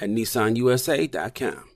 at nissanusa.com.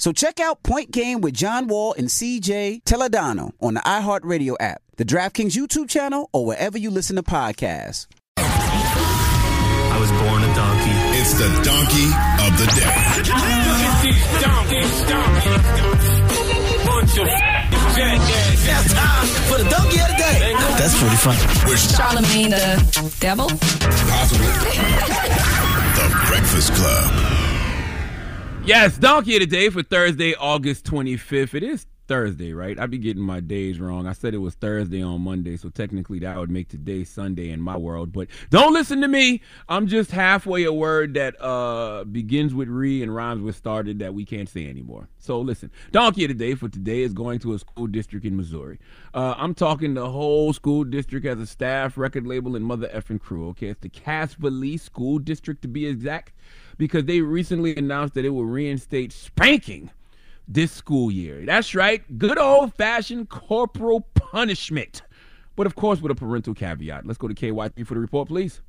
So check out Point Game with John Wall and CJ Toledano on the iHeartRadio app, the DraftKings YouTube channel, or wherever you listen to podcasts. I was born a donkey. It's the donkey of the day. That's time for the donkey of the day. That's pretty funny. Charlamagne the devil? Possibly. the Breakfast Club. Yes, donkey of the day for Thursday, August 25th. It is Thursday, right? I'd be getting my days wrong. I said it was Thursday on Monday, so technically that would make today Sunday in my world. But don't listen to me. I'm just halfway a word that uh, begins with re and rhymes with started that we can't say anymore. So listen, donkey of the day for today is going to a school district in Missouri. Uh, I'm talking the whole school district as a staff, record label, and mother effing crew. Okay, it's the Cassville School District to be exact, because they recently announced that it will reinstate spanking this school year. That's right, good old fashioned corporal punishment. But of course, with a parental caveat. Let's go to KY3 for the report, please.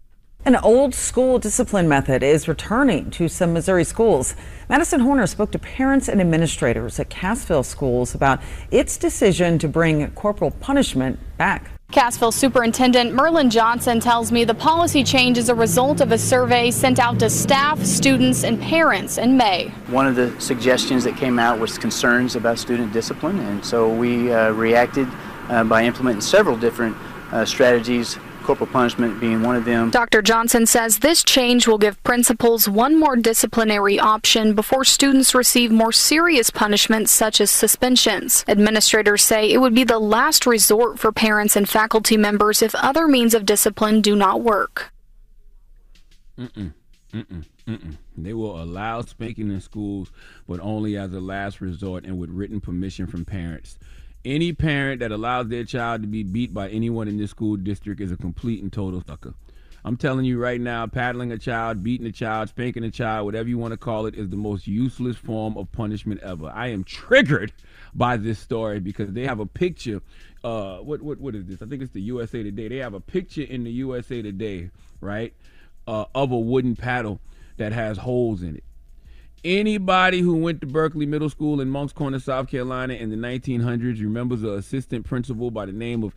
An old school discipline method is returning to some Missouri schools. Madison Horner spoke to parents and administrators at Cassville schools about its decision to bring corporal punishment back. Cassville Superintendent Merlyn Johnson tells me the policy change is a result of a survey sent out to staff, students, and parents in May. One of the suggestions that came out was concerns about student discipline, and so we uh, reacted uh, by implementing several different uh, strategies corporal punishment being one of them. Dr. Johnson says this change will give principals one more disciplinary option before students receive more serious punishments such as suspensions. Administrators say it would be the last resort for parents and faculty members if other means of discipline do not work. Mm-mm, mm-mm, mm-mm. They will allow spanking in schools, but only as a last resort and with written permission from parents. Any parent that allows their child to be beat by anyone in this school district is a complete and total sucker. I'm telling you right now, paddling a child, beating a child, spanking a child, whatever you want to call it, is the most useless form of punishment ever. I am triggered by this story because they have a picture. Uh, what what what is this? I think it's the USA Today. They have a picture in the USA Today, right, uh, of a wooden paddle that has holes in it. Anybody who went to Berkeley Middle School in Moncks Corner, South Carolina in the 1900s remembers an assistant principal by the name of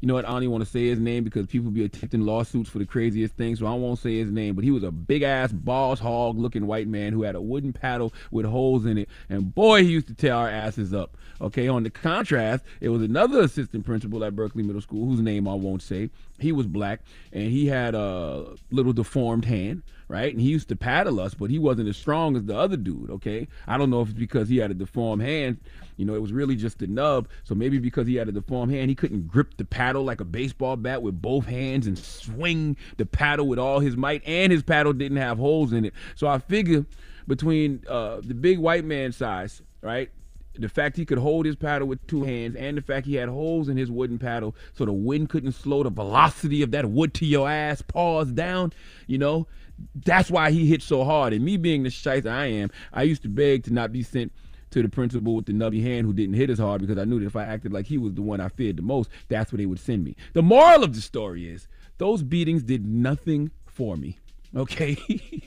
you know what? I don't even want to say his name because people be attempting lawsuits for the craziest things, so I won't say his name. But he was a big ass, boss hog looking white man who had a wooden paddle with holes in it. And boy, he used to tear our asses up. Okay, on the contrast, it was another assistant principal at Berkeley Middle School whose name I won't say. He was black and he had a little deformed hand right? And he used to paddle us, but he wasn't as strong as the other dude, okay? I don't know if it's because he had a deformed hand. You know, it was really just a nub. So maybe because he had a deformed hand, he couldn't grip the paddle like a baseball bat with both hands and swing the paddle with all his might. And his paddle didn't have holes in it. So I figure between uh, the big white man size, right? the fact he could hold his paddle with two hands and the fact he had holes in his wooden paddle so the wind couldn't slow the velocity of that wood to your ass paws down, you know, that's why he hit so hard. And me being the shite I am, I used to beg to not be sent to the principal with the nubby hand who didn't hit as hard because I knew that if I acted like he was the one I feared the most, that's where they would send me. The moral of the story is those beatings did nothing for me. Okay,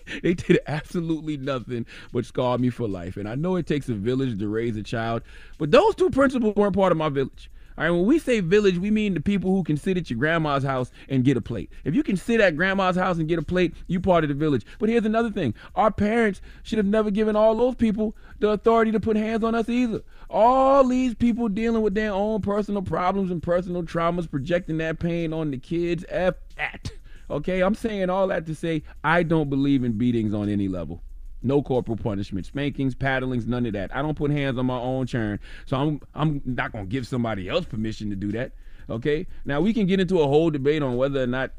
they did absolutely nothing but scar me for life. And I know it takes a village to raise a child, but those two principals weren't part of my village. All right, when we say village, we mean the people who can sit at your grandma's house and get a plate. If you can sit at grandma's house and get a plate, you part of the village. But here's another thing: our parents should have never given all those people the authority to put hands on us either. All these people dealing with their own personal problems and personal traumas, projecting that pain on the kids. F at. Okay, I'm saying all that to say I don't believe in beatings on any level. No corporal punishment, spankings, paddlings, none of that. I don't put hands on my own churn, so I'm I'm not gonna give somebody else permission to do that. Okay. Now we can get into a whole debate on whether or not,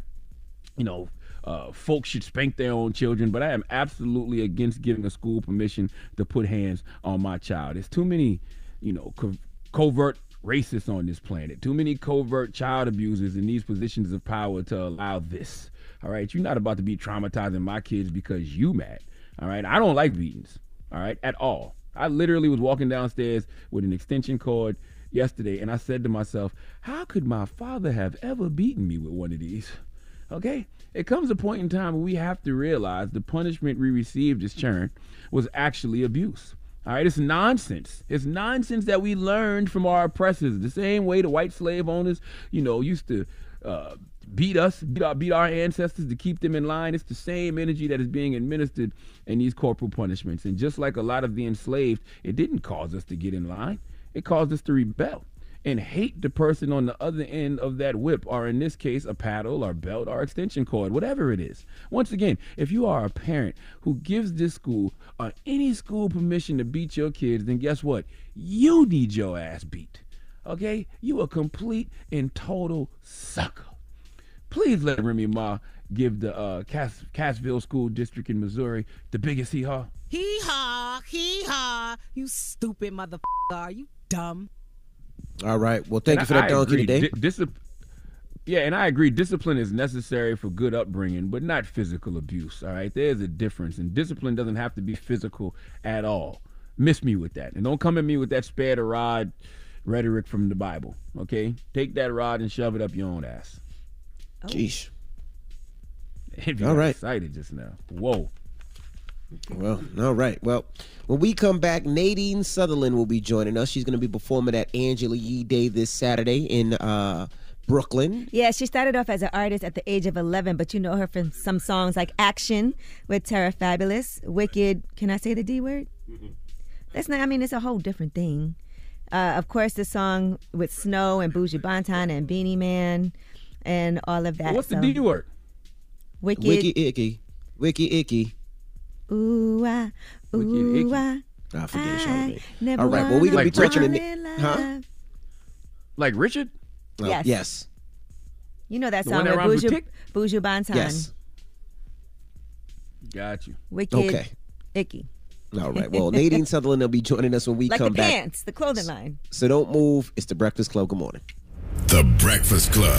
you know, uh, folks should spank their own children, but I am absolutely against giving a school permission to put hands on my child. There's too many, you know, co- covert racists on this planet. Too many covert child abusers in these positions of power to allow this. All right, you're not about to be traumatizing my kids because you mad. All right, I don't like beatings. All right, at all. I literally was walking downstairs with an extension cord yesterday, and I said to myself, "How could my father have ever beaten me with one of these?" Okay, it comes a point in time where we have to realize the punishment we received as churn was actually abuse. All right, it's nonsense. It's nonsense that we learned from our oppressors. The same way the white slave owners, you know, used to uh, beat us, beat our, beat our ancestors to keep them in line. It's the same energy that is being administered in these corporal punishments. And just like a lot of the enslaved, it didn't cause us to get in line. It caused us to rebel and hate the person on the other end of that whip, or in this case, a paddle or belt or extension cord, whatever it is. Once again, if you are a parent who gives this school or any school permission to beat your kids, then guess what? You need your ass beat. Okay? You a complete and total sucker. Please let Remy Ma give the uh, Cass- Cassville School District in Missouri the biggest hee haw. Hee haw, hee haw. You stupid motherfucker. Are you dumb? All right. Well, thank And you for I- that I donkey today. Di- discip- yeah, and I agree. Discipline is necessary for good upbringing, but not physical abuse. All right, there's a difference, and discipline doesn't have to be physical at all. Miss me with that, and don't come at me with that spare the rod rhetoric from the Bible. Okay, take that rod and shove it up your own ass. Jeez. If you All got excited just now. Whoa. Well, all right. Well, when we come back, Nadine Sutherland will be joining us. She's going to be performing at Angela Yee Day this Saturday in uh, Brooklyn. Yeah, she started off as an artist at the age of 11, but you know her from some songs like Action with Terror Fabulous, Wicked. Can I say the D word? That's not, I mean, it's a whole different thing. Uh, of course, the song with Snow and Buju Banton and Beenie Man and all of that. What's the so- D word? Wicked. Wiki Icky. Wiki Icky. Ooh, ah, ooh, ah. I forget I Charlamagne. never All right. Well, we're going to be wanna talking fall to. in Huh? love. Like Richard? Oh, Yes. Yes. You know that The song one that with rhymes with Buju, tick? Buju Banton. Yes. Got you. Wicked. Okay. Icky. All right. Well, Nadine Sutherland will be joining us when we like come the back. pants, the clothing line. So don't move. It's the Breakfast Club. Good morning. The Breakfast Club.